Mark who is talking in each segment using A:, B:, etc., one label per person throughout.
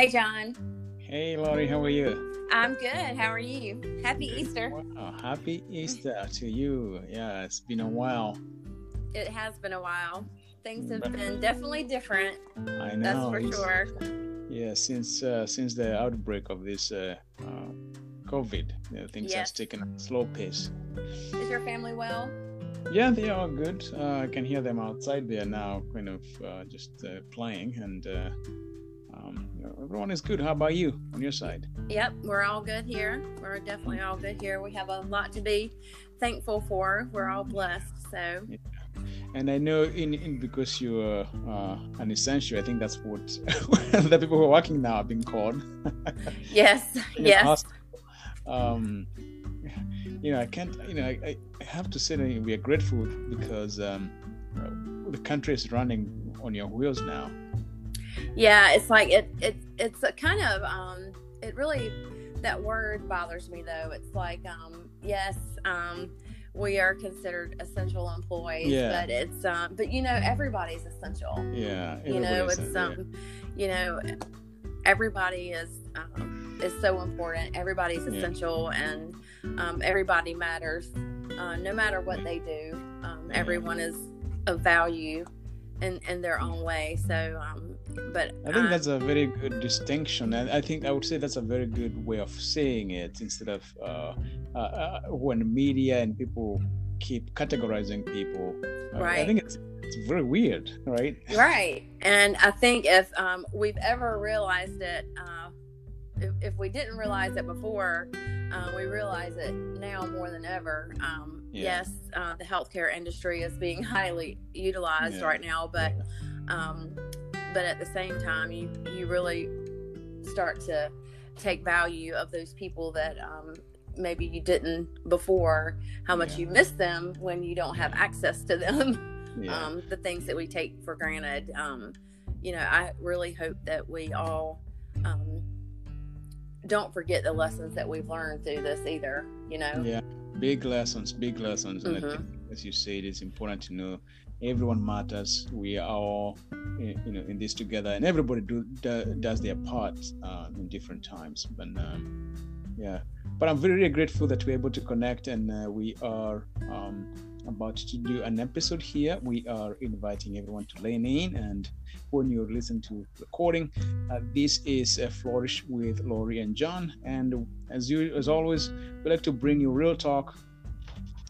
A: Hey, John.
B: Hey, Laurie, how are you?
A: I'm good. How are you? Happy Easter.
B: Wow, happy Easter to you. Yeah, it's been a while.
A: It has been a while. Things have been definitely different.
B: I know.
A: That's
B: for
A: sure.
B: Yeah, since uh, since the outbreak of this uh, uh, COVID, you know, things
A: Yes.
B: have taken a slow pace.
A: Is your family well?
B: Yeah, they are good. Uh, I can hear them outside They are now, kind of uh, just uh, playing, and uh, um, you know, everyone is good. How about you on your side?
A: Yep, we're all good here. We're definitely all good here. We have a lot to be thankful for. We're all blessed. So,
B: And I know in, in because you're uh, an essential, I think that's what the people who are working now are being called.
A: yes, yes.
B: Um, you know, I can't. You know, I, I have to say that we are grateful because um, the country is running on your wheels now.
A: Yeah, it's like it it it's a kind of um it really that word bothers me though. It's like um yes, um we are considered essential employees,
B: Yeah.
A: but it's um but you know everybody's essential.
B: Yeah,
A: You know, it's um you know everybody is um is so important. Everybody's
B: Yeah.
A: essential and um everybody matters. Uh, no matter what they do. Um
B: Yeah.
A: everyone is of value in in their own way. So um but
B: I think
A: uh,
B: that's a very good distinction, and I think I would say that's a very good way of saying it instead of uh, uh, uh, when media and people keep categorizing people. Uh, I think it's it's very weird, right?
A: Right. And I think if um, we've ever realized it, uh, if, if we didn't realize it before, uh, we realize it now more than ever. Um,
B: Yeah.
A: Yes, uh, the healthcare industry is being highly utilized
B: Yeah.
A: right now, but um, but at the same time, you you really start to take value of those people that um, maybe you didn't before. How much
B: Yeah.
A: you miss them when you don't have access to them
B: Yeah.
A: um, the things that we take for granted. Um, you know, I really hope that we all um, don't forget the lessons that we've learned through this either. You know,
B: Yeah, big lessons, big lessons, and I think, as you said, it's important to know everyone matters. We are all, eh, you know, in this together, and everybody do, do does their part uh, in different times. But um, yeah, but I'm very, very grateful that we're able to connect, and uh, we are um, about to do an episode here. We are inviting everyone to lean in, and when you listen to recording, uh, this is a flourish with Laurie and John, and as you, as always we like to bring you real talk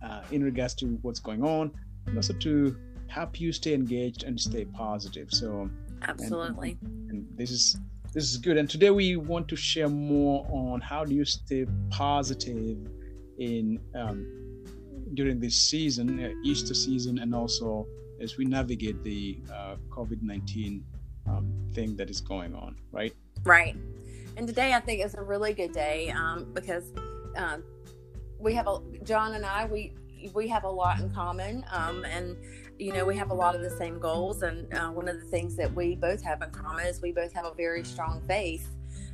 B: uh, in regards to what's going on and also to help you stay engaged and stay positive so
A: absolutely.
B: and this is this is good and today we want to share more on how do you stay positive in um, during this season uh, easter season and also as we navigate the uh, covid-19 um, thing that is going on right
A: Right. And today I think is a really good day um, because um, we have a John and I we we have a lot in common um, and you know we have a lot of the same goals and uh, one of the things that we both have in common is we both have a very strong faith.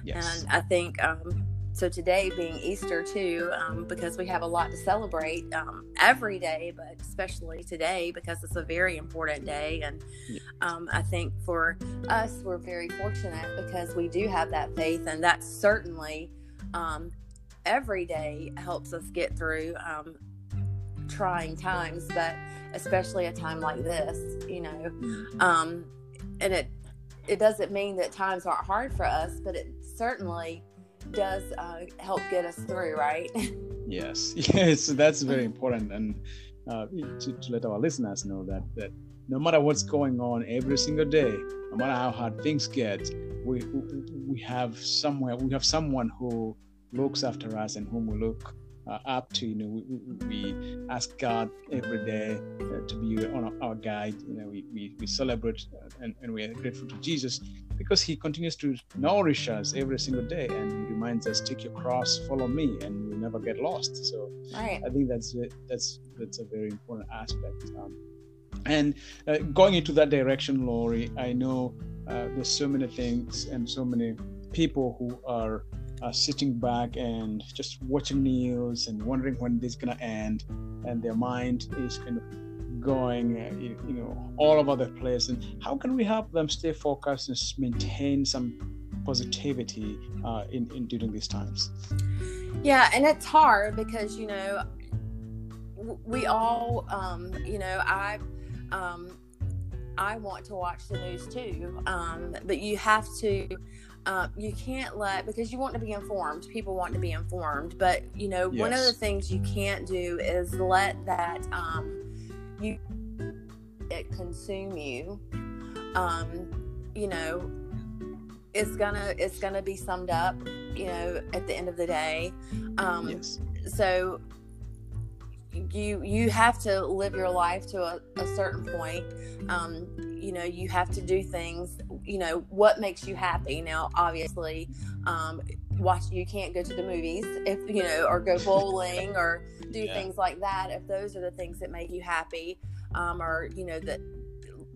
B: Yes.
A: And I think um, so today being Easter too, um, because we have a lot to celebrate um, every day, but especially today because it's a very important day. And um, I think for us, we're very fortunate because we do have that faith, and that certainly um, every day helps us get through um, trying times, but especially a time like this, you know. Um, and it it doesn't mean that times aren't hard for us, but it certainly does uh, help get us through, right?
B: Yes, yes, that's very important, and uh, to, to let our listeners know that that no matter what's going on every single day, no matter how hard things get, we we have somewhere we have someone who looks after us and whom we look uh, up to. You know, we, we, ask God every day uh, to be on our, guide. You know, we, we, we celebrate uh, and, and we are grateful to Jesus because He continues to nourish us every single day, and He reminds us, "Take your cross, follow me," and we never get lost. So
A: right.
B: I think that's it. that's that's a very important aspect. Um, and uh, going into that direction, Laurie, I know uh, there's so many things and so many people who are uh, sitting back and just watching news and wondering when this is gonna end, and their mind is kind of going, uh, you, you know, all over the place. And how can we help them stay focused and maintain some positivity uh, in, in during these times?
A: Yeah and it's hard because you know we all um, you know i um, i want to watch the news too. Um, but you have to uh, you can't let because you want to be informed people want to be informed but you know yes. one of the things you can't do is let that um, you it consume you um, you know it's gonna it's gonna be summed up you know at the end of the day um, yes. so you you have to live your life to a, a certain point um, you know you have to do things you know what makes you happy now obviously um, watch you can't go to the movies if you know or go bowling or do yeah. things like that if those are the things that make you happy um, or you know that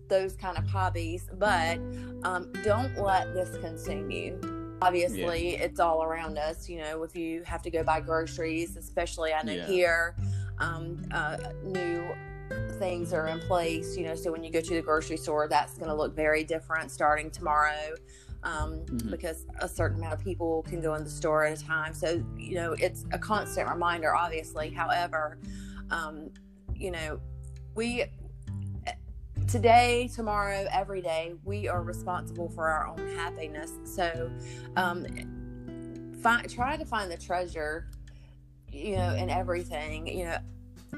A: those kind of hobbies but um, don't let this consume you obviously yeah. it's all around us you know if you have to go buy groceries especially i know yeah. here um, uh, new things are in place. You know, so when you go to the grocery store, that's going to look very different starting tomorrow. Um, mm-hmm. because a certain amount of people can go in the store at a time. So, you know, it's a constant reminder, obviously. However, um, you know, we today, tomorrow, every day, we are responsible for our own happiness. So, um, find, try to find the treasure, you know, in everything. You know,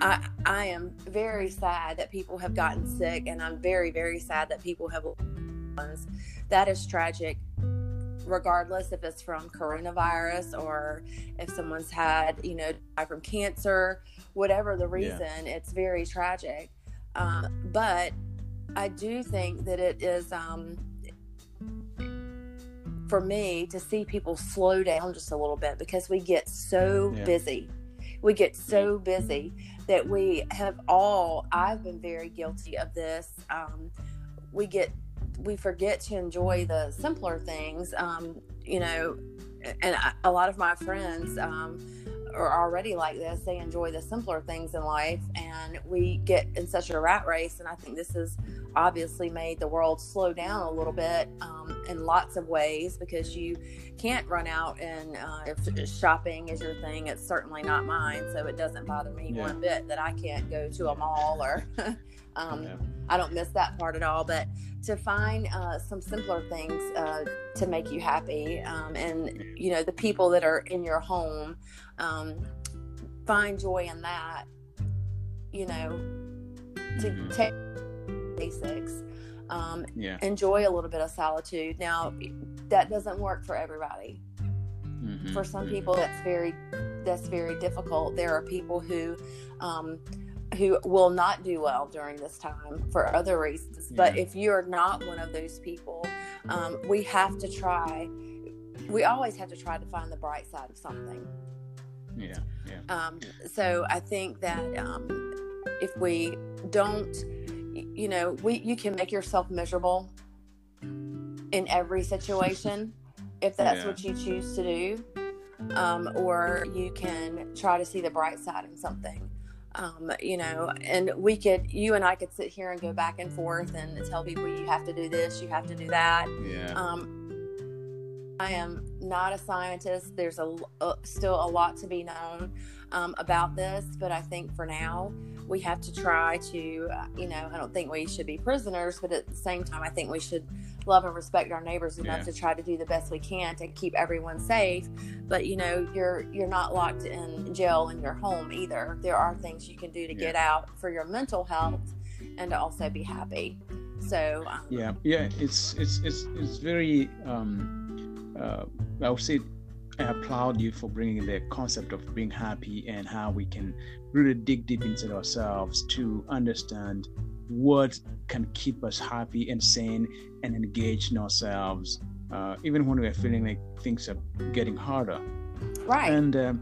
A: I, I am very sad that people have gotten sick, and I'm very, very sad that people have. That is tragic, regardless if it's from coronavirus or if someone's had, you know, die from cancer, whatever the reason, yeah. it's very tragic. Uh, but I do think that it is, um, for me, to see people slow down just a little bit because we get so yeah. busy. We get so busy that we have all i've been very guilty of this um, we get we forget to enjoy the simpler things um, you know and I, a lot of my friends um, are already like this they enjoy the simpler things in life and we get in such a rat race and i think this has obviously made the world slow down a little bit um, in lots of ways because you can't run out and uh, if shopping is your thing, it's certainly not mine. So it doesn't bother me yeah. one bit that I can't go to a mall or um, yeah. I don't miss that part at all. But to find uh, some simpler things uh, to make you happy um, and, you know, the people that are in your home, um, find joy in that, you know, to mm-hmm. take basics. Um, yeah. enjoy a little bit of solitude. Now, that doesn't work for everybody. Mm-hmm. For some mm-hmm. people, that's very that's very difficult. There are people who um, who will not do well during this time for other reasons. Yeah. But if you're not one of those people, um, we have to try. We always have to try to find the bright side of something.
B: Yeah, yeah.
A: Um, so I think that um, if we don't, you know, we you can make yourself miserable in every situation if that's yeah. what you choose to do. Um, or you can try to see the bright side in something. Um, you know, and we could, you and I could sit here and go back and forth and tell people you have to do this, you have to do that.
B: Yeah.
A: Um, I am not a scientist. There's a, a still a lot to be known um, about this, but I think for now, we have to try to, uh, you know, I don't think we should be prisoners, but at the same time, I think we should love and respect our neighbors enough yeah. to try to do the best we can to keep everyone safe. But you know, you're you're not locked in jail in your home either. There are things you can do to yeah. get out for your mental health and to also be happy. So
B: um, yeah, yeah, it's it's it's it's very. Um, uh, I would say I applaud you for bringing the concept of being happy and how we can really dig deep into ourselves to understand what can keep us happy and sane and engaged in ourselves, uh, even when we're feeling like things are getting harder.
A: Right.
B: And uh,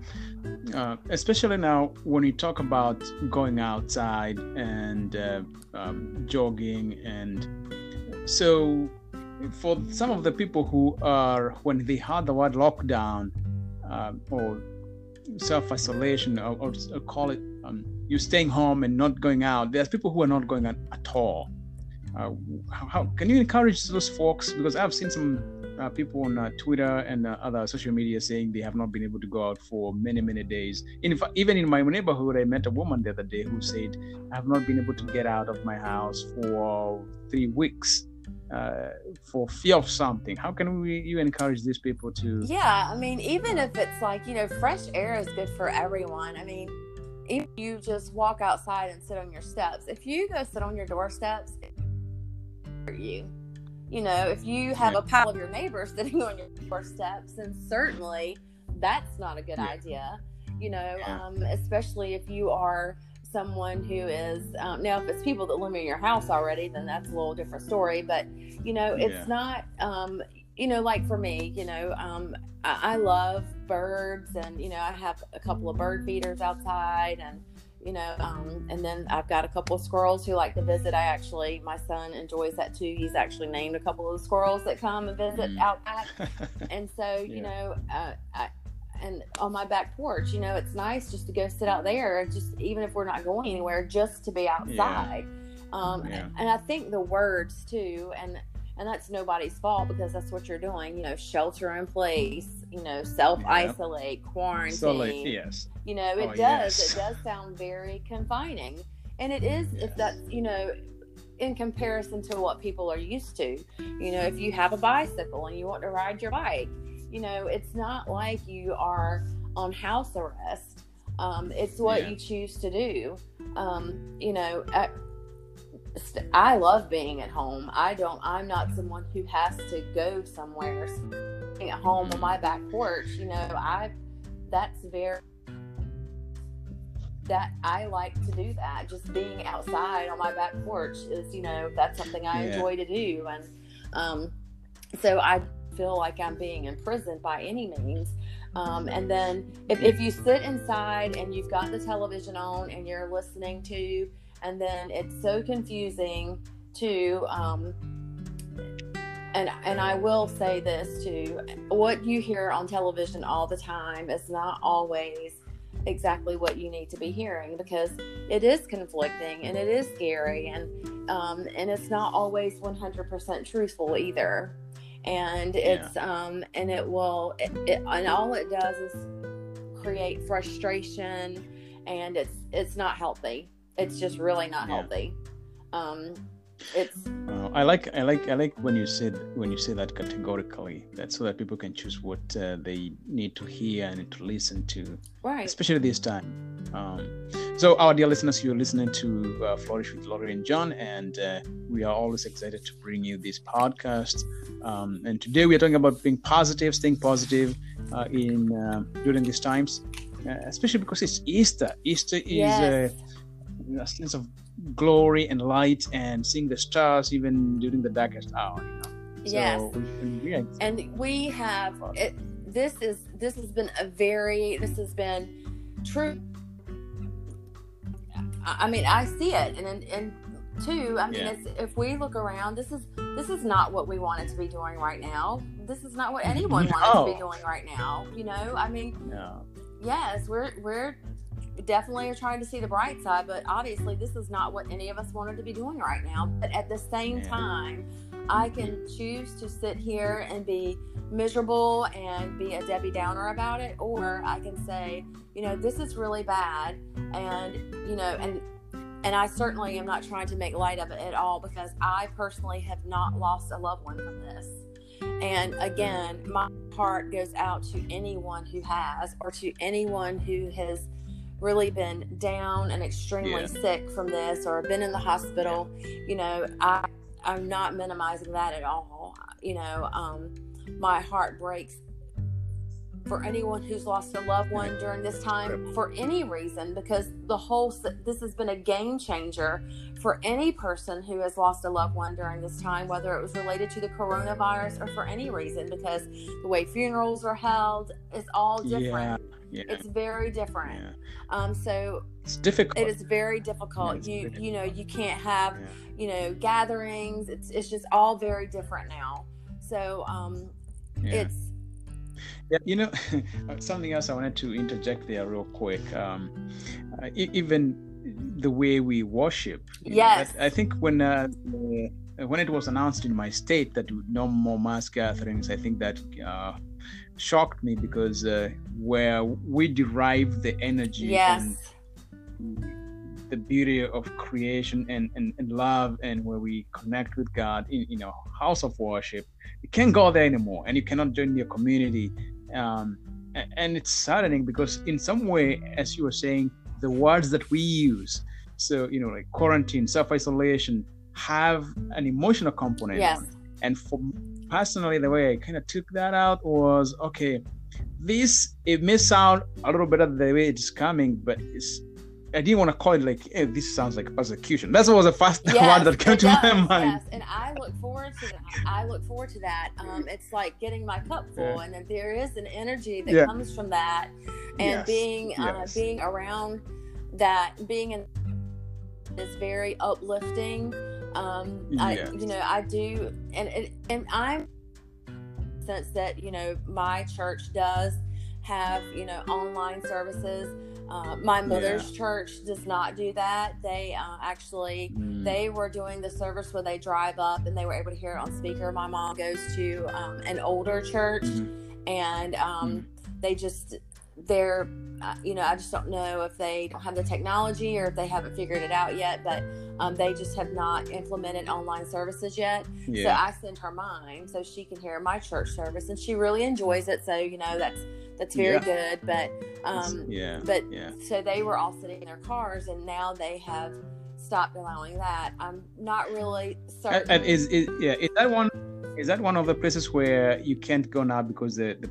B: uh, especially now, when you talk about going outside and uh, um, jogging, and so for some of the people who are, when they heard the word lockdown uh, or self isolation, or, or, call it um, you staying home and not going out, there's people who are not going out at all. Uh, how, how, can you encourage those folks? Because I've seen some uh, people on uh, Twitter and uh, other social media saying they have not been able to go out for many, many days. In fact, even in my neighborhood, I met a woman the other day who said, I have not been able to get out of my house for three weeks. Uh, for fear of something how can we you encourage these people to
A: yeah i mean even if it's like you know fresh air is good for everyone i mean if you just walk outside and sit on your steps if you go sit on your doorsteps you you know if you have a pile of your neighbors sitting on your doorsteps then certainly that's not a good yeah. idea you know yeah. um, especially if you are someone who is um, now if it's people that live in your house already then that's a little different story but you know it's yeah. not um, you know like for me you know um, I, I, love birds and you know i have a couple of bird feeders outside and you know um, and then i've got a couple of squirrels who like to visit i actually my son enjoys that too he's actually named a couple of the squirrels that come and visit mm. out back and so you yeah. know uh, I, and on my back porch. You know, it's nice just to go sit out there, just even if we're not going anywhere, just to be outside. Yeah. Um, yeah. And, and I think the words too, and and that's nobody's fault because that's what you're doing. You know, shelter in place. You know, self isolate, quarantine.
B: Yes.
A: You know, it oh, does. Yes. It does sound very confining, and it is yes. if that's you know in comparison to what people are used to. You know, if you have a bicycle and you want to ride your bike, you know, it's not like you are on house arrest. Um, it's what yeah. you choose to do. Um, you know, I, I love being at home. I don't, I'm not someone who has to go somewhere. Being at home on my back porch, you know, I, that's very, that I like to do that. Just being outside on my back porch is, you know, that's something I yeah. enjoy to do. And, um, so I feel like I'm being imprisoned by any means. Um, and then if, if you sit inside and you've got the television on and you're listening to, and then it's so confusing to, um, and and I will say this too: what you hear on television all the time is not always exactly what you need to be hearing because it is conflicting and it is scary and um, and it's not always 100% truthful either and it's yeah. um and it will it, it, and all it does is create frustration and it's it's not healthy it's just really not yeah. healthy um it's
B: uh, i like i like i like when you said when you say that categorically that so that people can choose what uh, they need to hear and to listen to
A: right.
B: especially this time. Um, so our dear listeners you're listening to uh, flourish with laurie and john and uh, we are always excited to bring you this podcast. Um, and today we are talking about being positive staying positive uh, in uh, during these times especially because it's easter. Easter is yes. a sense of glory and light and seeing the stars even during the darkest hour. You know?
A: So, yes, yeah. and we have it, this is this has been a very this has been true. I mean, I see it, and and two, I mean, yeah. if we look around, this is this is not what we wanted to be doing right now. This is not what anyone no. wanted to be doing right now. You know, I mean, no. yes, we're we're definitely are trying to see the bright side, but obviously this is not what any of us wanted to be doing right now. But at the same time, I can choose to sit here and be miserable and be a Debbie Downer about it, or I can say, you know, this is really bad, and you know, and and I certainly am not trying to make light of it at all because I personally have not lost a loved one from this. And again, my heart goes out to anyone who has, or to anyone who has really been down and extremely yeah. sick from this or been in the hospital, you know, I I'm not minimizing that at all. You know, um, my heart breaks for anyone who's lost a loved one during this time for any reason because the whole this has been a game changer for any person who has lost a loved one during this time whether it was related to the coronavirus or for any reason because the way funerals are held is all different yeah yeah. It's very different. Yeah. Um, so
B: it's difficult.
A: It is very difficult. You difficult. you know you can't have you know gatherings. It's it's just all very different now. So um, it's
B: yeah, you know, something else I wanted to interject there real quick. Um, uh, even the way we worship.
A: Yes.
B: Know, I think when uh, when it was announced in my state that no more mass gatherings, I think that uh, shocked me because uh, where we derive the energy
A: yes.
B: and the beauty of creation and, and, and love and where we connect with God in you know house of worship, you can't go there anymore and you cannot join your community. Um, and it's saddening because in some way, as you were saying, the words that we use, so you know, like quarantine, self-isolation, have an emotional component.
A: Yes.
B: And for personally, the way I kind of took that out was okay. This it may sound a little better the way it's coming, but it's I didn't want to call it like hey, this sounds like persecution. That's what was the first
A: yes,
B: word that came to
A: does,
B: my mind.
A: Yes, and I look forward to that. I look forward to that. Um, it's like getting my cup full, yeah. and then there is an energy that yeah. comes from that, and
B: yes.
A: being uh,
B: yes.
A: being around that, being in is very uplifting. Um, I, you know, I do, and and, and I'm sense that you know my church does have you know online services uh, my mother's yeah. church does not do that. They uh, actually mm. they were doing the service where they drive up and they were able to hear it on speaker. My mom goes to um, an older church, mm-hmm. and um, mm. they just they're uh, you know I just don't know if they don't have the technology or if they haven't figured it out yet, but um, they just have not implemented online services yet.
B: Yeah.
A: So I send her mine so she can hear my church service, and she really enjoys it. So you know that's that's very
B: yeah.
A: good. But um,
B: yeah,
A: but
B: yeah.
A: so they were all sitting in their cars, and now they have stopped allowing that. I'm not really certain.
B: And, is, is yeah is that one is that one of the places where you can't go now because the, the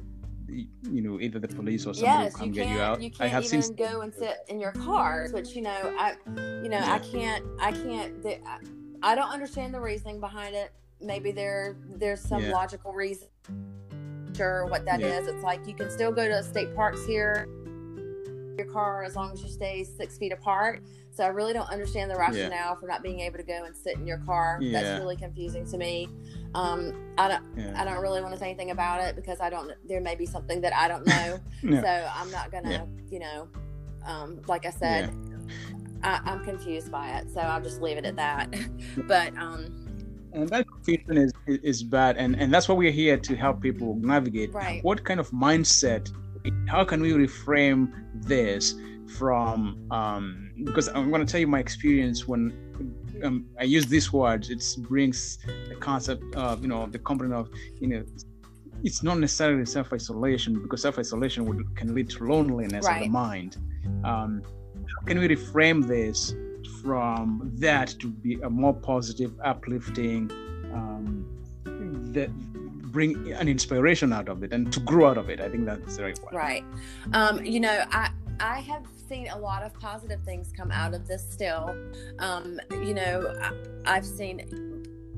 B: you know either the police or somebody
A: yes,
B: will come get you out.
A: You can't I even seen... go and sit in your car, which you know I you know yeah. I can't I can't the, I, I don't understand the reasoning behind it. Maybe there there's some
B: yeah.
A: logical reason what that
B: Yeah.
A: is. It's like you can still go to state parks here, your car, as long as you stay six feet apart. So I really don't understand the rationale for not being able to go and sit in your car.
B: Yeah.
A: That's really confusing to me. Um, I don't,
B: Yeah.
A: I don't really want to say anything about it because I don't. There may be something that I don't know.
B: Yeah.
A: So I'm not gonna,
B: Yeah.
A: you know, um, like I said, I, I'm confused by it. So I'll just leave it at that. but um,
B: and that confusion is is bad. And and that's why we're here to help people navigate.
A: Right.
B: what kind of mindset how can we reframe this from um because i'm going to tell you my experience when um, i use this word. It brings the concept of you know the component of you know it's not necessarily self-isolation because self-isolation would, can lead to loneliness of the mind. Um, how can we reframe this from that to be a more positive, uplifting, um, that bring an inspiration out of it and to grow out of it. I think that's the right one.
A: Right. Um, you know, I I have seen a lot of positive things come out of this still. Um, you know, I, I've seen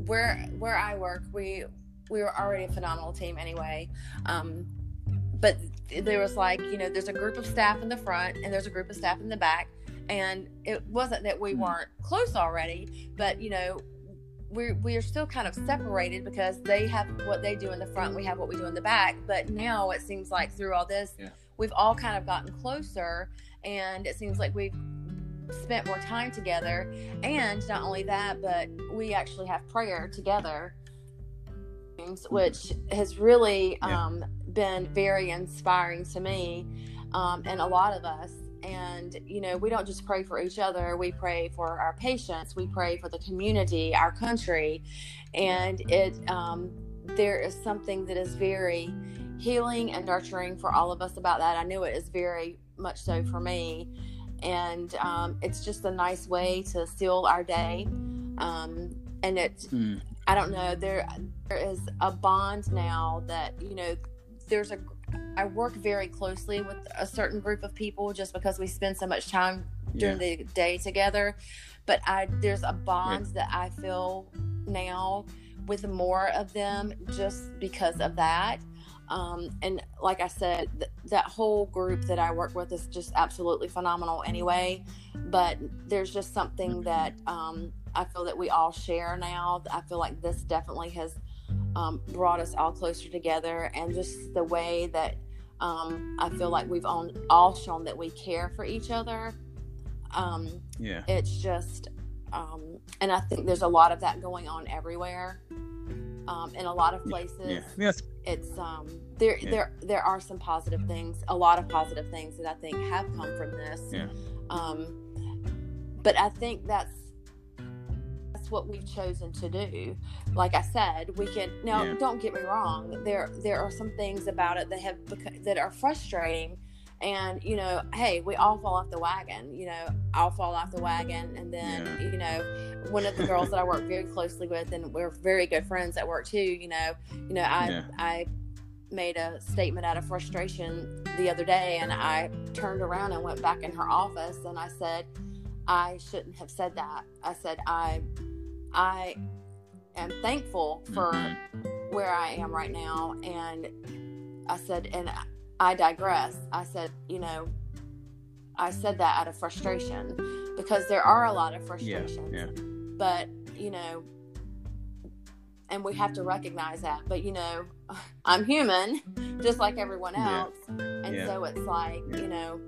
A: where where I work, we we were already a phenomenal team anyway. Um, but there was like, you know, there's a group of staff in the front and there's a group of staff in the back. And it wasn't that we
B: Mhm.
A: weren't close already, but you know, we're we are still kind of separated because they have what they do in the front, we have what we do in the back. But now it seems like through all this,
B: Yeah.
A: we've all kind of gotten closer, and it seems like we've spent more time together. And not only that, but we actually have prayer together, which has really
B: Yeah.
A: um, been very inspiring to me um, and a lot of us. And, you know, we don't just pray for each other, we pray for our patients, we pray for the community, our country. And it, um, there is something that is very healing and nurturing for all of us about that. I know it is very much so for me. And um, it's just a nice way to seal our day. Um, and it's,
B: Mm.
A: I don't know, there there is a bond now that, you know, there's a I work very closely with a certain group of people just because we spend so much time during the day together. But I there's a bond that I feel now with more of them just because of that. Um, and like I said, th- that whole group that I work with is just absolutely phenomenal anyway. But there's just something that um, I feel that we all share now. I feel like this definitely has um, brought us all closer together, and just the way that um, I feel like we've all, all shown that we care for each other. Um,
B: Yeah.
A: it's just um, and I think there's a lot of that going on everywhere. Um, in a lot of places,
B: Yeah. Yes.
A: it's um, there.
B: Yeah.
A: There there are some positive things, a lot of positive things that I think have come from this.
B: Yeah.
A: Um, but I think that's what we've chosen to do. Like I said, we can now.
B: Yeah.
A: Don't get me wrong. There there are some things about it that have that are frustrating. And you know, hey, we all fall off the wagon. You know, I'll fall off the wagon, and then
B: Yeah.
A: you know, one of the girls that I work very closely with, and we're very good friends at work too. You know, you know, I
B: Yeah.
A: I made a statement out of frustration the other day, and I turned around and went back in her office, and I said, I shouldn't have said that. I said I I am thankful for
B: Mhm.
A: where I am right now. And I said, and I digress. I said, you know, I said that out of frustration because there are a lot of frustrations.
B: Yeah. yeah.
A: But, you know, and we have to recognize that. But, you know, I'm human just like everyone
B: Yeah.
A: else. And
B: Yeah.
A: so it's like, you know,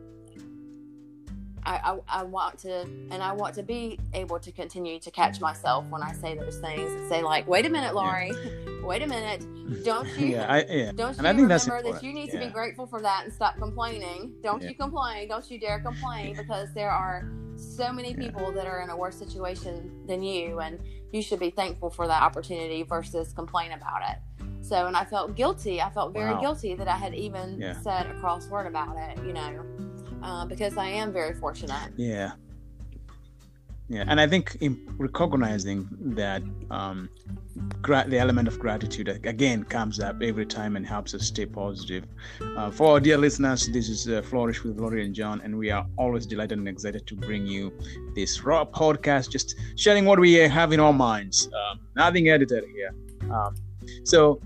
A: I, I, I want to, and I want to be able to continue to catch myself when I say those things and say, like, wait a minute, Laurie, wait a minute. Don't you,
B: Yeah. I, yeah.
A: don't
B: and
A: you
B: I think that's
A: remember that you need to be grateful for that and stop complaining? Don't
B: Yeah.
A: you complain. Don't you dare complain because there are so many
B: Yeah.
A: people that are in a worse situation than you, and you should be thankful for that opportunity versus complain about it. So, and I felt guilty. I felt very
B: Wow.
A: guilty that I had even
B: Yeah.
A: said a cross word about it, you know, uh, because I am very fortunate.
B: Yeah. Yeah, and I think in recognizing that um, gra- the element of gratitude again comes up every time and helps us stay positive. Uh, for our dear listeners, this is uh, Flourish with Laurie and John, and we are always delighted and excited to bring you this raw podcast, just sharing what we have in our minds. Um, nothing edited here. Um, so,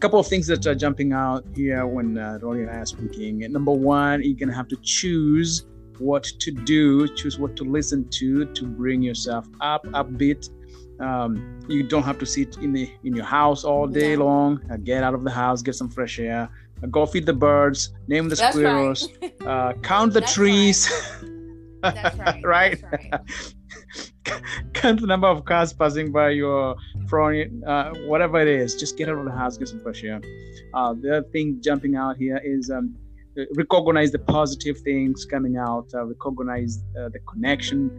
B: couple of things that are jumping out here when uh, Laurie and I are speaking. Number one, you're gonna have to choose what to do, choose what to listen to to bring yourself up a bit. Um, you don't have to sit in the in your house all day long. Uh, get out of the house, get some fresh air. Uh, go feed the birds, name the
A: That's
B: squirrels,
A: right.
B: uh, count the
A: That's
B: trees.
A: That's right.
B: right?
A: That's right.
B: count the number of cars passing by your front, uh, whatever it is. Just get out of the house, get some fresh air. Uh, the other thing jumping out here is um, uh, recognize the positive things coming out. Uh, recognize uh, the connection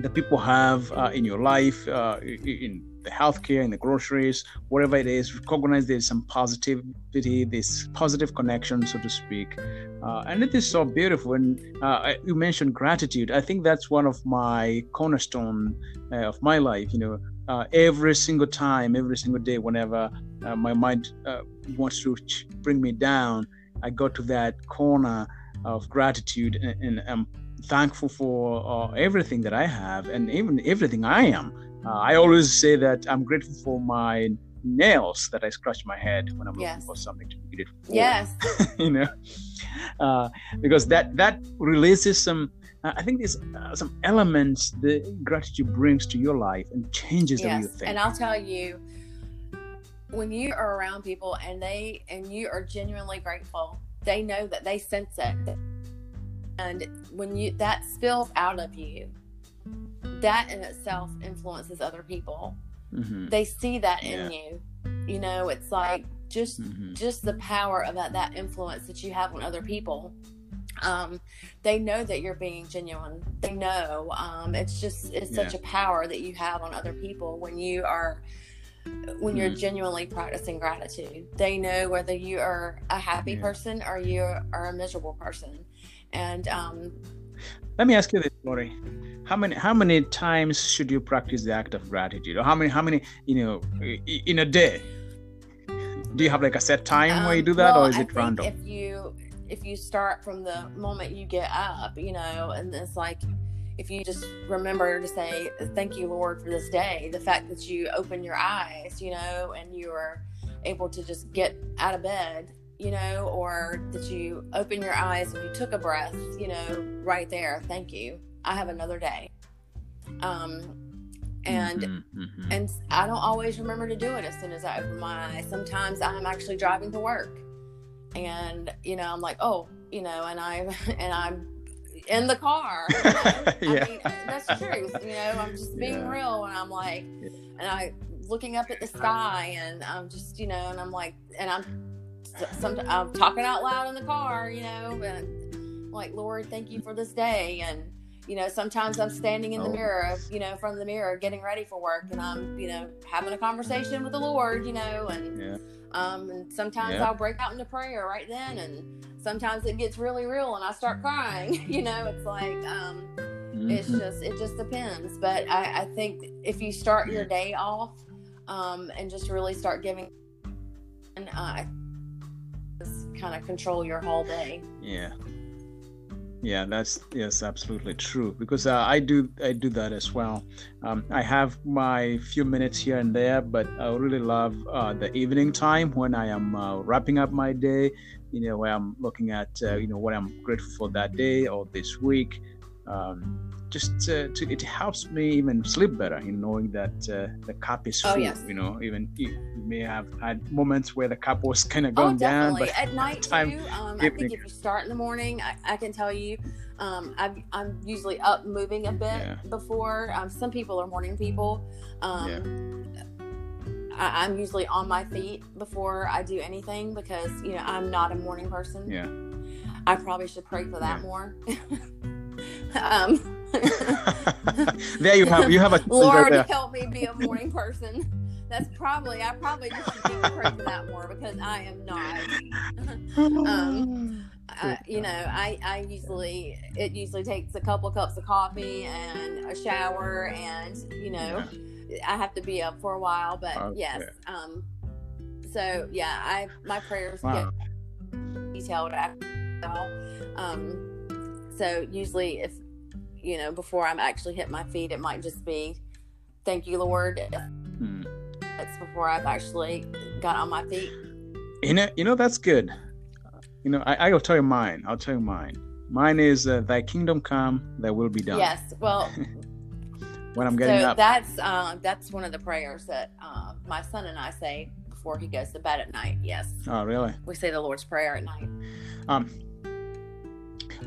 B: that people have uh, in your life, in the healthcare, and the groceries, whatever it is. Recognize there's some positivity, this positive connection, so to speak. Uh, and it is so beautiful. And uh, you mentioned gratitude. I think that's one of my cornerstone uh, of my life. You know, uh, every single time, every single day, whenever uh, my mind uh, wants to bring me down, I go to that corner of gratitude, and, and I'm thankful for everything that I have, and even everything I am. Uh, I always say that I'm grateful for my nails that I scratch my head when I'm
A: Yes.
B: looking for something to be grateful for
A: Yes.
B: you know uh, because that that releases some uh, i think there's uh, some elements that gratitude brings to your life and changes the way you think
A: and i'll tell you when you are around people and they and you are genuinely grateful they know that they sense it and when you that spills out of you that in itself influences other people
B: Mhm,
A: they see that
B: Yeah.
A: in you you know it's like just
B: mhm.
A: just the power of that, that influence that you have on other people um, they know that you're being genuine they know um, it's just it's such
B: Yeah.
A: a power that you have on other people when you are when you're
B: Mhm.
A: genuinely practicing gratitude they know whether you are a happy
B: Yeah.
A: person or you are a miserable person and um,
B: let me ask you this Laurie. how many how many times should you practice the act of gratitude? Or how many how many you know in a day? Do you have like a set time where you
A: Um,
B: do that
A: well,
B: or is
A: I
B: it
A: think
B: random?
A: If you if you start from the moment you get up, you know, and it's like if you just remember to say thank you Lord for this day, the fact that you open your eyes, you know, and you are able to just get out of bed, you know, or that you open your eyes and you took a breath, you know, right there. Thank you. I have another day. Um and
B: Mhm, mhm.
A: and I don't always remember to do it as soon as I open my eyes. Sometimes I'm actually driving to work, and you know I'm like, oh, you know, and I and I'm in the car. You know?
B: Yeah.
A: I mean, that's true. You know, I'm just being
B: Yeah.
A: real, and I'm like, and I looking up at the sky, and I'm just, you know, and I'm like, and I'm, some, I'm talking out loud in the car, you know, and like, Lord, thank you for this day, and you know, sometimes I'm standing in the
B: Oh.
A: mirror, you know, from the mirror, getting ready for work, and I'm, you know, having a conversation with the Lord, you know, and
B: Yeah.
A: um, and sometimes
B: Yeah.
A: I'll break out into prayer right then, and sometimes it gets really real, and I start crying. you know, it's like um, it's
B: Mhm.
A: just it just depends. But I, I think if you start your day off um, and just really start giving, and uh, kind of control your whole day.
B: yeah. Yeah that's yes absolutely true because uh, i do i do that as well. Um, i have my few minutes here and there but i really love uh, the evening time when i am uh, wrapping up my day you know where i'm looking at uh, you know what i'm grateful for that day or this week. Um, just uh, to, it helps me even sleep better in knowing that uh, the cup is full
A: Oh, yes.
B: you know even you may have had moments where the cup was kind of
A: Oh,
B: going down
A: definitely.
B: but
A: At night
B: time-
A: too. Um, I think if you start in the morning, I, I can tell you, um, I'm, I'm usually up moving a bit
B: Yeah.
A: before. Um, some people are morning people. Um, I, I'm usually on my feet before I do anything because you know I'm not a morning person.
B: yeah
A: I probably should pray for that
B: Yeah.
A: more. um,
B: there you have you have a
A: Lord,
B: there.
A: help me be a morning person. That's probably I probably just should be praying for that more because I am not. um, I, you know, I I usually it usually takes a couple cups of coffee and a shower, and you know, I have to be up for a while. But
B: Okay.
A: yes, um, so yeah, I my prayers
B: Wow.
A: get detailed after um, so usually if you know before I'm actually hit my feet, it might just be thank you, Lord.
B: Hmm.
A: It's before I've actually got on my feet.
B: You know, you know that's good. You know, I, I will tell you mine. I'll tell you mine. Mine is uh, "Thy kingdom come, Thy will be done."
A: Yes, well,
B: When I'm getting
A: so
B: up.
A: that's uh, that's one of the prayers that uh, my son and I say before he goes to bed at night. Yes,
B: oh, really?
A: we say the Lord's prayer at night.
B: Um,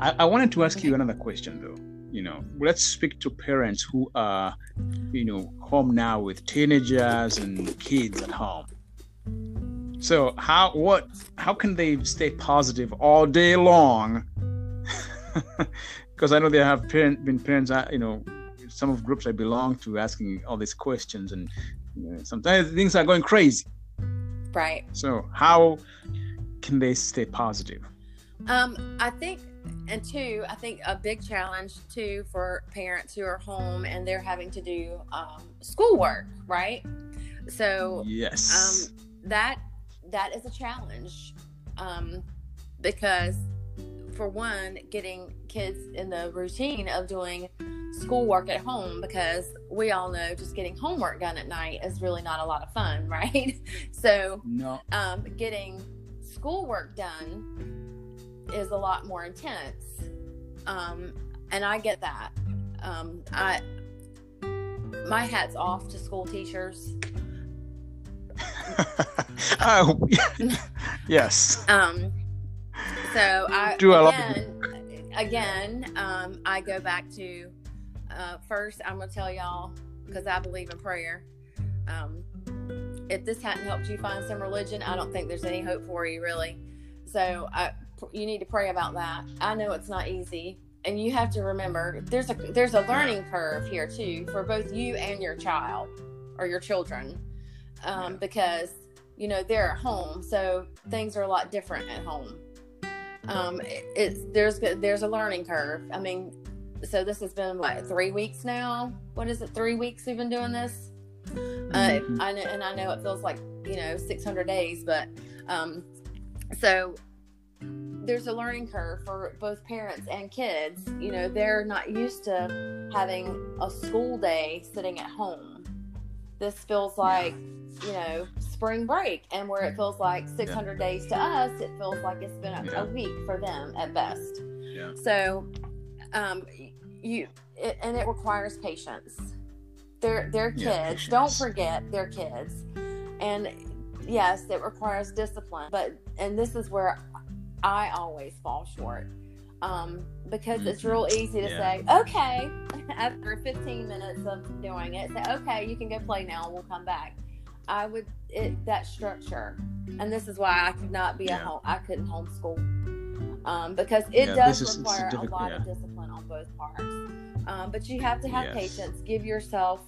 B: I, I wanted to ask you another question, though. You know, let's speak to parents who are, you know, home now with teenagers and kids at home. So how what how can they stay positive all day long? Because I know there have parent, been parents, uh, you know, some of groups I belong to asking all these questions, and you know, sometimes things are going crazy.
A: Right.
B: So how can they stay positive?
A: Um, I think, and two, I think a big challenge too for parents who are home and they're having to do um, schoolwork, right? So
B: Yes.
A: um, that that is a challenge um, because for one getting kids in the routine of doing schoolwork at home because we all know just getting homework done at night is really not a lot of fun right so
B: no.
A: um, getting schoolwork done is a lot more intense um, and i get that um, i my hat's off to school teachers
B: oh, yes.
A: Um, so I
B: Do
A: again, again, um, I go back to uh, first. I'm gonna tell y'all because I believe in prayer. Um, if this hadn't helped you find some religion, I don't think there's any hope for you, really. So I, you need to pray about that. I know it's not easy, and you have to remember there's a there's a learning curve here too for both you and your child or your children, um, because you know they're at home, so things are a lot different at home. Um, it- it's there's there's a learning curve. I mean, so this has been what three weeks now. What is it? Three weeks we've been doing this. Uh,
B: Mhm.
A: I know, and I know it feels like you know 600 days, but um, so there's a learning curve for both parents and kids. You know, they're not used to having a school day sitting at home. This feels like you know spring break, and where it feels like 600 days to us, it feels like it's been a,
B: Yeah.
A: a week for them at best.
B: Yeah.
A: So, um, you it, and it requires patience. They're they're kids.
B: Yeah,
A: Don't forget they're kids, and yes, it requires discipline. But and this is where I always fall short. um, because it's real easy to
B: Yeah.
A: say, okay, after 15 minutes of doing it, say, okay, you can go play now, and we'll come back. I would it that structure, and this is why I could not be a home. I couldn't homeschool um, because it
B: Yeah,
A: does
B: is-
A: require a lot of discipline on both parts. Um, but you have to have
B: Yes.
A: patience. Give yourself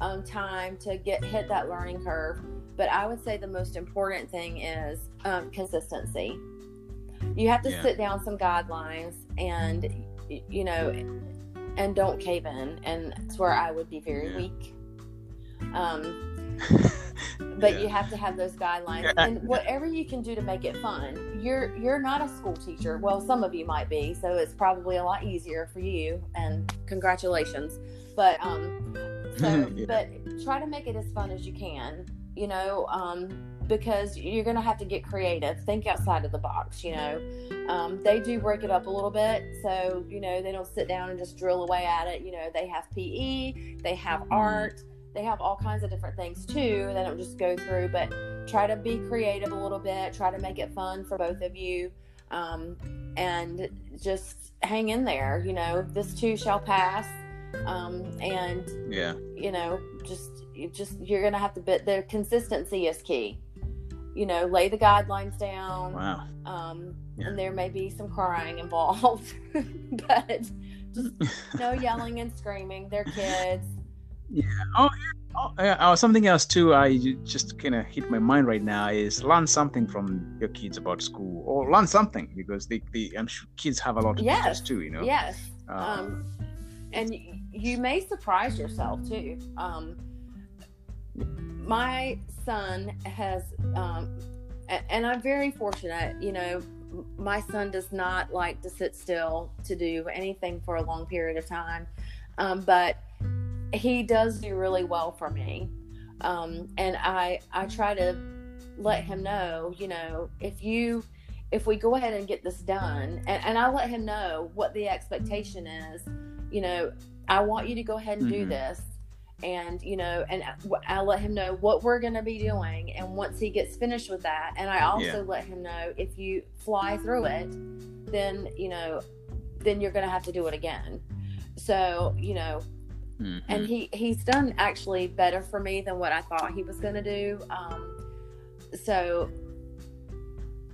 A: um, time to get hit that learning curve. But I would say the most important thing is um, consistency. You have to
B: Yeah.
A: sit down some guidelines and you know and don't cave in and that's where i would be very
B: Yeah.
A: weak um, but
B: Yeah.
A: you have to have those guidelines and whatever you can do to make it fun you're you're not a school teacher well some of you might be so it's probably a lot easier for you and congratulations but um so but try to make it as fun as you can you know um because you're gonna have to get creative think outside of the box you know? Um, they do break it up a little bit so you know they don't sit down and just drill away at it you know? They have pe they have art they have all kinds of different things too they don't just go through but try to be creative a little bit try to make it fun for both of you um, and just hang in there you know? This too shall pass um, and
B: yeah.
A: you know just you just you're gonna have to but the consistency is key you know lay the guidelines down
B: Wow.
A: um,
B: Yeah.
A: and there may be some crying involved but just no yelling and screaming they're kids
B: Oh, yeah. Oh, something else too. I just kind of hit my mind right now is learn something from your kids about school, or learn something because they, they I'm sure kids have a lot of
A: Yes.
B: too. You know.
A: yes
B: Uh,
A: um, and you may surprise yourself too. Um, my son has, um, and I'm very fortunate. You know, my son does not like to sit still to do anything for a long period of time, um, but he does do really well for me. Um, and I I try to let him know, you know, if you if we go ahead and get this done, and, and I let him know what the expectation is, you know, I want you to go ahead and do
B: Mhm.
A: this. And, you know, and I let him know what we're going to be doing. And once he gets finished with that, and I also
B: Yeah.
A: let him know if you fly through it, then, you know, then you're going to have to do it again. So, you know,
B: mhm.
A: and he he's done actually better for me than what I thought he was going to do. Um, so,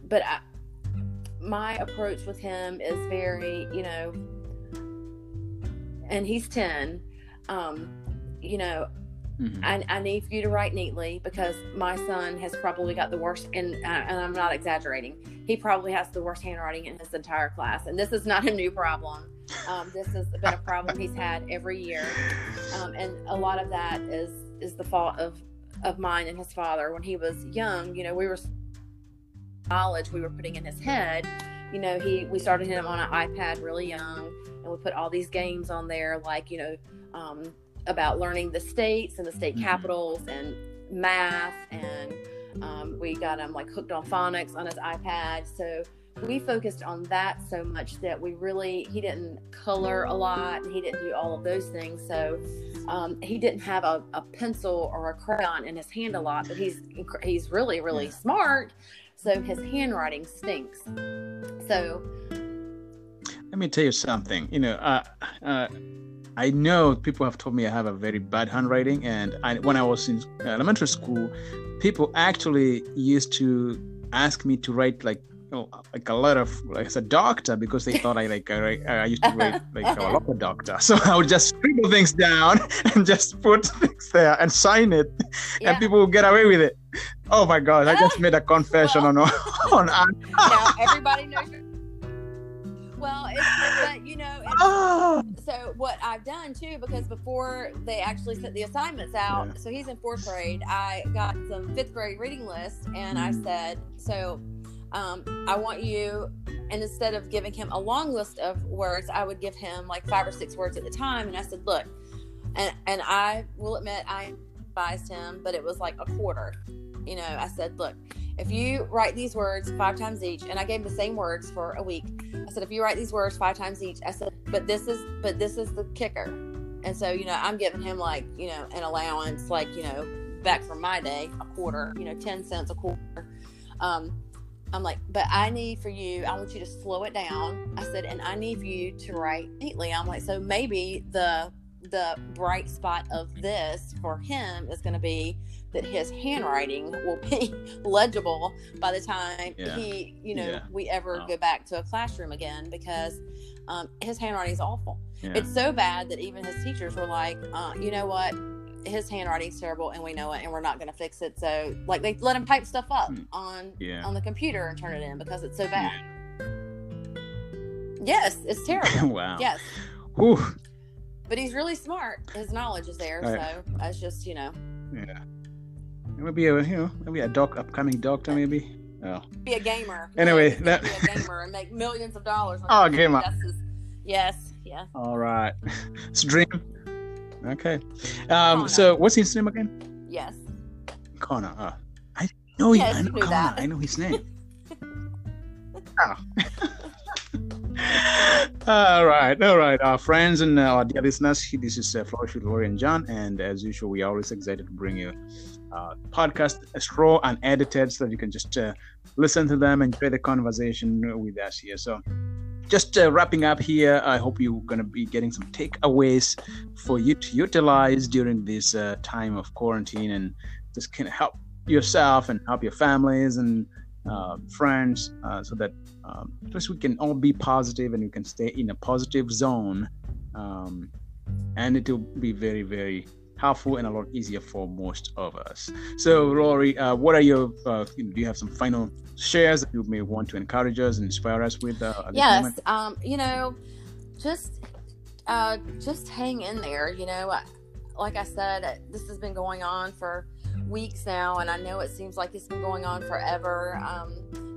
A: but I, my approach with him is very, you know, and he's ten. Um, you know,
B: Mhm.
A: I, I need for you to write neatly because my son has probably got the worst, and uh, and I'm not exaggerating. He probably has the worst handwriting in his entire class, and this is not a new problem. Um, this has been a problem he's had every year, um, and a lot of that is is the fault of of mine and his father. When he was young, you know, we were knowledge we were putting in his head. You know, he we started him on an iPad really young, and we put all these games on there, like you know, um, about learning the states and the state
B: Mhm.
A: capitals and math, and um, we got him like hooked on phonics on his iPad. So we focused on that so much that we really he didn't color a lot and he didn't do all of those things so um, he didn't have a, a pencil or a crayon in his hand a lot but he's he's really really smart so his handwriting stinks so
B: Let me tell you something. You know, uh, uh, I know people have told me I have a very bad handwriting, and I, when I was in elementary school, people actually used to ask me to write like. like a lot of, like as a doctor because they thought I like I, I used to write like a lot of doctor so I would just scribble things down and just put things there and sign it
A: yeah
B: and people would get away with it. Oh my god! I just made a confession on on.
A: now everybody knows well it's but you know it's,
B: Ah!
A: So what I've done too, because before they actually sent the assignments out,
B: Yeah.
A: so he's in fourth grade, I got some fifth grade reading list and I
B: Mhm.
A: said, so um, I want you, and instead of giving him a long list of words, I would give him like five or six words at the time. And I said, look, and, and I will admit I advised him, but it was like a quarter. You know, I said, look, if you write these words five times each, and I gave him the same words for a week. I said, if you write these words five times each, I said, but this is, but this is the kicker. And so, you know, I'm giving him like, you know, an allowance, like, you know, back from my day, a quarter, you know, 10 cents a quarter. Um, I'm like, but I need for you, I want you to slow it down. I said, and I need you to write neatly. I'm like, so maybe the the bright spot of this for him is going to be that his handwriting will be legible by the time
B: Yeah.
A: he, you know,
B: Yeah.
A: we ever
B: Wow.
A: go back to a classroom again because um, his handwriting is awful.
B: Yeah.
A: It's so bad that even his teachers were like, uh, you know what? His handwriting's terrible and we know it and we're not going to fix it. So, like, they let him type stuff up
B: Hmm.
A: on
B: yeah.
A: on the computer and turn it in because it's so bad. Yes, it's terrible.
B: wow.
A: yes,
B: Whew.
A: but he's really smart. His knowledge is there.
B: Right.
A: So, that's just, you know,
B: Yeah. Maybe a you know maybe a doc upcoming doctor maybe. Oh.
A: be a gamer.
B: Anyway, that-
A: be a gamer and make millions of dollars.
B: Oh, gamer.
A: His- yes, yeah.
B: All right. It's a dream. Okay.
A: Connor.
B: Um. So what's his name again?
A: Yes.
B: Connor. Uh, I know.
A: Yes,
B: I know Connor.
A: that.
B: I know his name. Ah. all right, all right, our friends and our dear listeners. This is uh, Flourish with Laurie and John, and as usual, we are always excited to bring you uh, podcast as raw and edited, so that you can just uh, listen to them, and enjoy the conversation with us here. So, just uh, wrapping up here, I hope you're going to be getting some takeaways for you to utilize during this uh, time of quarantine, and just can help yourself and help your families and uh, friends, uh, so that um, at least we can all be positive and we can stay in a positive zone. Um, and it will be very, very helpful and a lot easier for most of us. So, Laurie, uh, what are your, uh, do you have some final shares that you may want to encourage us and inspire us with? Uh,
A: yes um you know just uh just hang in there you know like i said this has been going on for weeks now and i know it seems like it's been going on forever um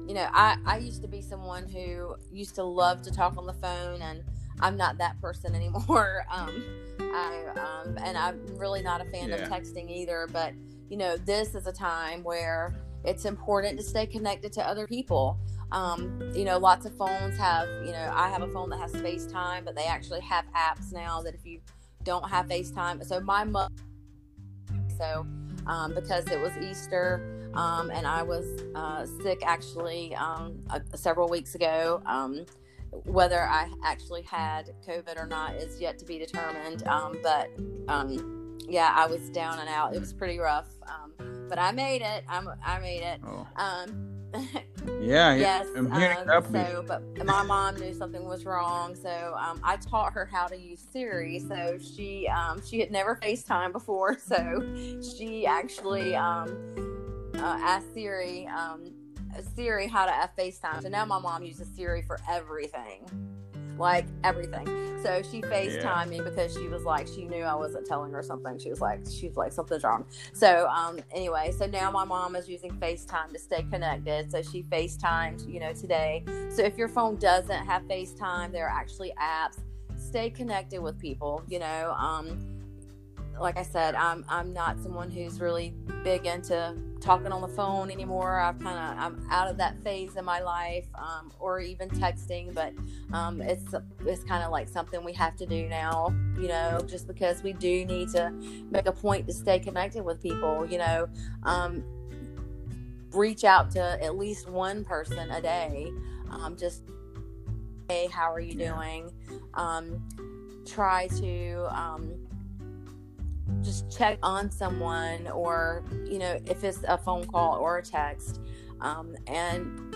A: you know i i used to be someone who used to love to talk on the phone and i'm not that person anymore um i um and i'm really not a fan
B: Yeah.
A: of texting either but you know this is a time where it's important to stay connected to other people um, you know, lots of phones have, you know, I have a phone that has FaceTime, but they actually have apps now that if you don't have FaceTime, so my mother, so um, because it was Easter um, and I was uh, sick actually um, uh, several weeks ago. Whether I actually had COVID or not is yet to be determined. Um, but um, yeah, I was down and out. It was pretty rough. Um, but I made it. I'm, I made it.
B: Oh,
A: Um,
B: yeah, yeah.
A: yes.
B: I'm hearing
A: um, so, but my mom knew something was wrong, so um, I taught her how to use Siri. So she um, she had never FaceTime before, so she actually um, uh, asked Siri um, Siri how to uh, FaceTime. So now my mom uses Siri for everything, like everything. So she FaceTimed me because she was like she knew I wasn't telling her something. She was like she was like something's wrong. So um, anyway, so now my mom is using FaceTime to stay connected. So she FaceTimed, you know, today. So if your phone doesn't have FaceTime, there are actually apps. Stay connected with people. You know, um, like I said, I'm I'm not someone who's really big into talking on the phone anymore. I've kind of I'm out of that phase in my life, um, or even texting. But um, it's it's kind of like something we have to do now. You know, just because we do need to make a point to stay connected with people. You know, um, reach out to at least one person a day. Um, just hey, how are you doing? Um, try to um, just check on someone, or you know, if it's a phone call or a text, um, and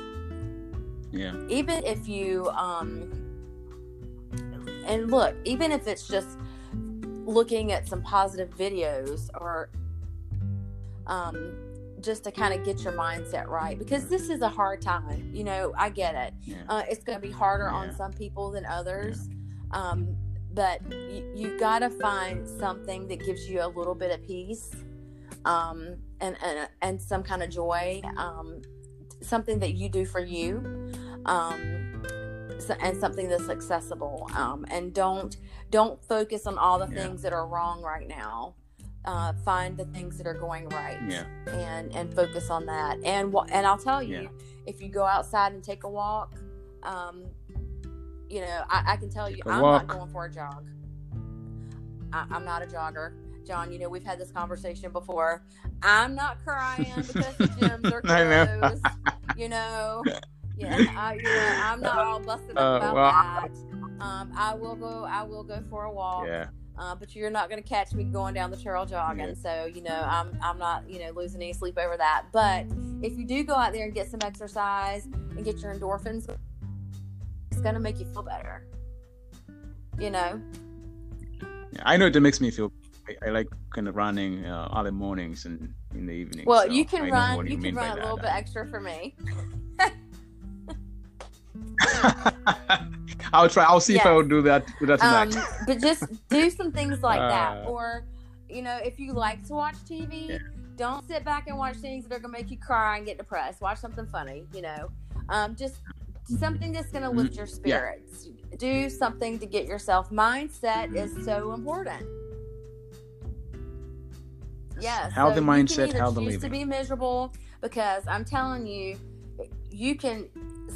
B: Yeah,
A: even if you um and look even if it's just looking at some positive videos or um just to kind of get your mindset right because this is a hard time you know i get it.
B: Yeah,
A: uh, it's going to be harder on some people than others um but you, you got to find something that gives you a little bit of peace um and and, and some kind of joy um something that you do for you um so, and something that's accessible um and don't don't focus on all the
B: Yeah.
A: things that are wrong right now uh, find the things that are going right
B: yeah,
A: and and focus on that and and I'll tell you
B: Yeah.
A: if you go outside and take a walk um you know I, I can tell you I'm
B: walk.
A: not going for a jog I, I'm not a jogger John, you know, we've had this conversation before. I'm not crying because the gyms are
B: I know.
A: closed. you know, yeah, I, you know, I'm not all busted up
B: Uh,
A: about
B: well,
A: that. Um, I will go. I will go for a walk.
B: Yeah.
A: Uh, but you're not going to catch me going down the trail jogging.
B: Yeah.
A: So you know, I'm I'm not you know losing any sleep over that. But if you do go out there and get some exercise and get your endorphins, it's to make you feel better. You know.
B: Yeah, I know it makes me feel. I, I like kind of running uh, early mornings and in the evening.
A: Well,
B: so
A: you can
B: know
A: run.
B: what
A: You, can run a
B: that.
A: little bit extra for me.
B: I'll try. I'll see if I will do that. Do that
A: Um, but just do some things like that,
B: Uh,
A: or you know, if you like to watch TV,
B: Yeah.
A: don't sit back and watch things that are to make you cry and get depressed. Watch something funny. You know, um, just something that's going to lift your
B: Mm-hmm. Yeah.
A: spirits. Do something to get yourself. Mindset is so important. Yes.
B: How
A: so
B: mindset,
A: how the either to be miserable because I'm telling you, you can.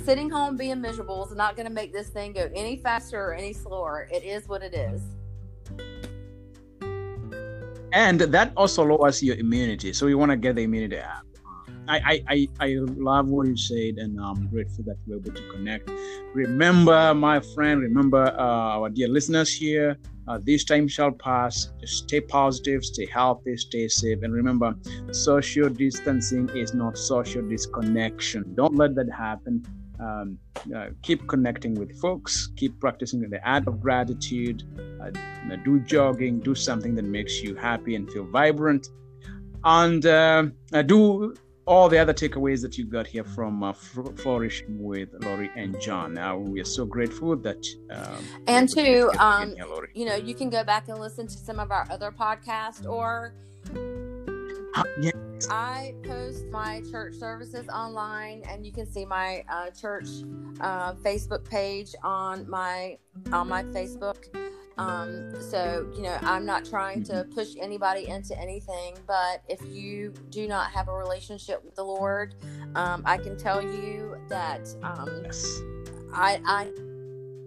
A: Sitting home being miserable is not going to make this thing go any faster or any slower. It is what it is.
B: and that also lowers your immunity. So you want to get the immunity up. I, I, I, love what you said, and I'm grateful that we're able to connect. Remember, my friend, remember uh, our dear listeners here, uh, this time shall pass. Just stay positive, stay healthy, stay safe, and remember, social distancing is not social disconnection. Don't let that happen. Um, uh, keep connecting with folks, keep practicing the art of gratitude, uh, do jogging, do something that makes you happy and feel vibrant, and uh, uh, do all the other takeaways that you got here from uh, Flourishing with Laurie and John. Now, we are so grateful that. Um,
A: And two,
B: to
A: um,
B: here,
A: You know, you can go back and listen to some of our other podcasts, or
B: Ah, yeah,
A: I post my church services online, and you can see my uh, church uh, Facebook page on my on my Facebook. Um, so you know, I'm not trying to push anybody into anything, but if you do not have a relationship with the Lord, um, I can tell you that um,
B: yes.
A: I I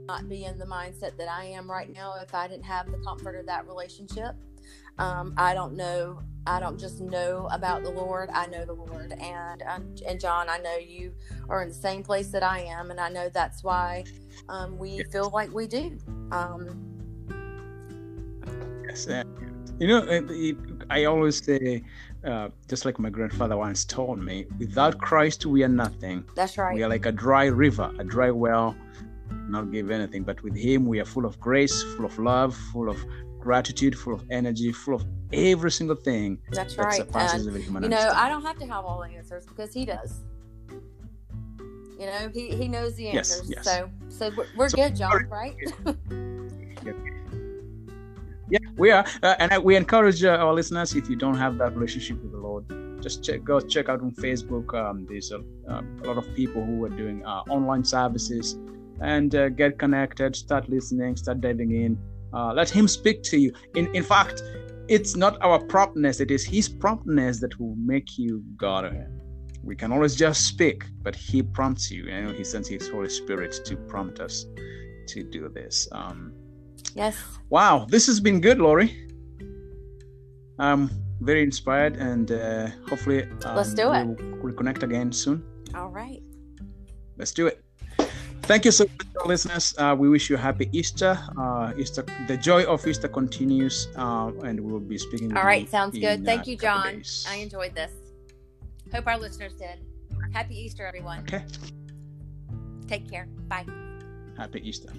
A: not be in the mindset that I am right now if I didn't have the comfort of that relationship. Um, I don't know. I don't just know about the Lord. I know the Lord, and um, and John, I know you are in the same place that I am, and I know that's why um, we feel like we do. Um,
B: Yes, you know, it, it, I always say, uh, just like my grandfather once told me, without Christ, we are nothing.
A: that's right.
B: We are like a dry river, a dry well, not give anything. But with Him, we are full of grace, full of love, full of gratitude, full of energy, full of every single thing
A: That's
B: that
A: right. And you know. I don't have to have all the answers because He does. You know, He He knows the
B: Yes,
A: answers.
B: yes.
A: So so we're, we're
B: So-
A: good, John. Right?
B: We are, uh, and I, we encourage uh, our listeners if you don't have that relationship with the Lord, just check go check out on Facebook. Um, there's a, uh, a lot of people who are doing uh, online services, and uh, get connected. Start listening. Start diving in. Uh, let Him speak to you. In in fact, it's not our promptness; it is His promptness that will make you God. We can always just speak, but He prompts you. Know, He sends His Holy Spirit to prompt us to do this. Um,
A: yes.
B: Wow, this has been good, Laurie. I'm very inspired, and uh, hopefully, um,
A: Let's do it.
B: We'll reconnect again soon.
A: All right.
B: Let's do it. Thank you so much, listeners. Uh, we wish you a happy Easter. Uh, Easter, the joy of Easter continues, uh, and we will be speaking.
A: All right, sounds
B: in,
A: good.
B: uh,
A: Thank you, John. I enjoyed this. Hope our listeners did. Happy Easter, everyone.
B: Okay,
A: Take care. Bye.
B: happy Easter.